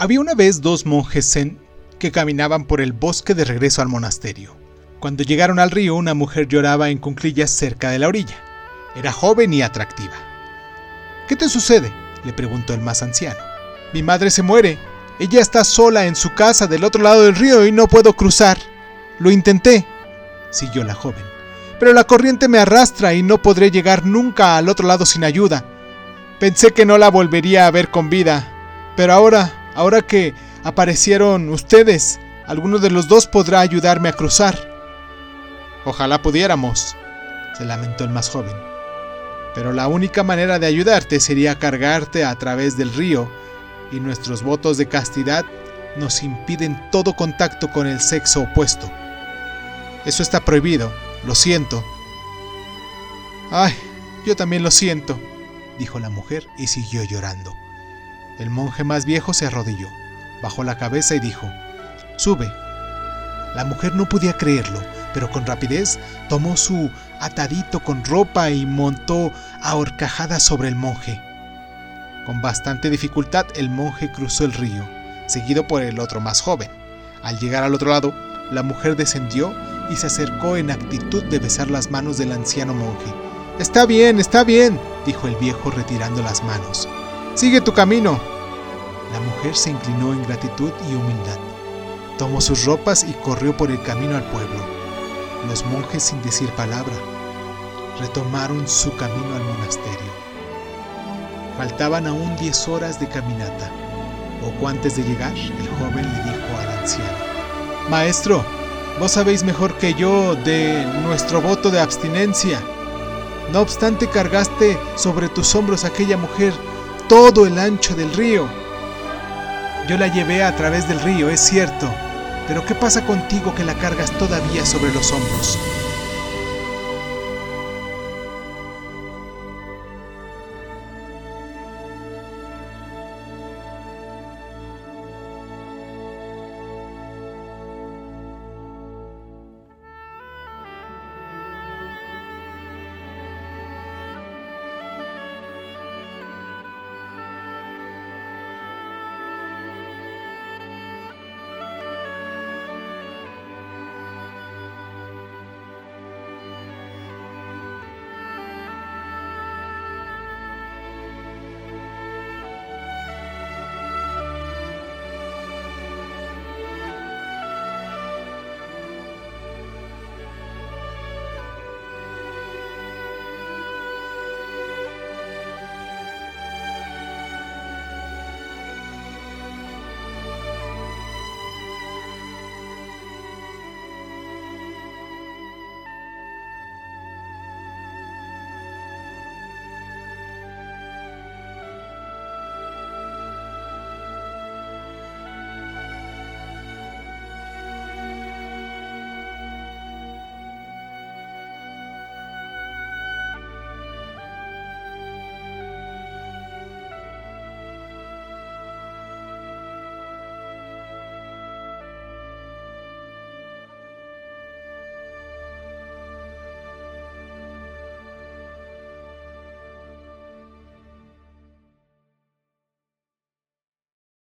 Había una vez dos monjes zen que caminaban por el bosque de regreso al monasterio. Cuando llegaron al río, una mujer lloraba en cunclillas cerca de la orilla. Era joven y atractiva. ¿Qué te sucede? le preguntó el más anciano. Mi madre se muere. Ella está sola en su casa del otro lado del río y no puedo cruzar. Lo intenté, siguió la joven, pero la corriente me arrastra y no podré llegar nunca al otro lado sin ayuda. Pensé que no la volvería a ver con vida, pero ahora Ahora que aparecieron ustedes, alguno de los dos podrá ayudarme a cruzar. Ojalá pudiéramos, se lamentó el más joven. Pero la única manera de ayudarte sería cargarte a través del río, y nuestros votos de castidad nos impiden todo contacto con el sexo opuesto. Eso está prohibido, lo siento. Ay, yo también lo siento, dijo la mujer y siguió llorando. El monje más viejo se arrodilló, bajó la cabeza y dijo, Sube. La mujer no podía creerlo, pero con rapidez tomó su atadito con ropa y montó a horcajadas sobre el monje. Con bastante dificultad el monje cruzó el río, seguido por el otro más joven. Al llegar al otro lado, la mujer descendió y se acercó en actitud de besar las manos del anciano monje. Está bien, está bien, dijo el viejo retirando las manos. Sigue tu camino. La mujer se inclinó en gratitud y humildad. Tomó sus ropas y corrió por el camino al pueblo. Los monjes, sin decir palabra, retomaron su camino al monasterio. Faltaban aún diez horas de caminata. Poco antes de llegar, el joven le dijo al anciano, Maestro, vos sabéis mejor que yo de nuestro voto de abstinencia. No obstante, cargaste sobre tus hombros aquella mujer todo el ancho del río. Yo la llevé a través del río, es cierto, pero ¿qué pasa contigo que la cargas todavía sobre los hombros?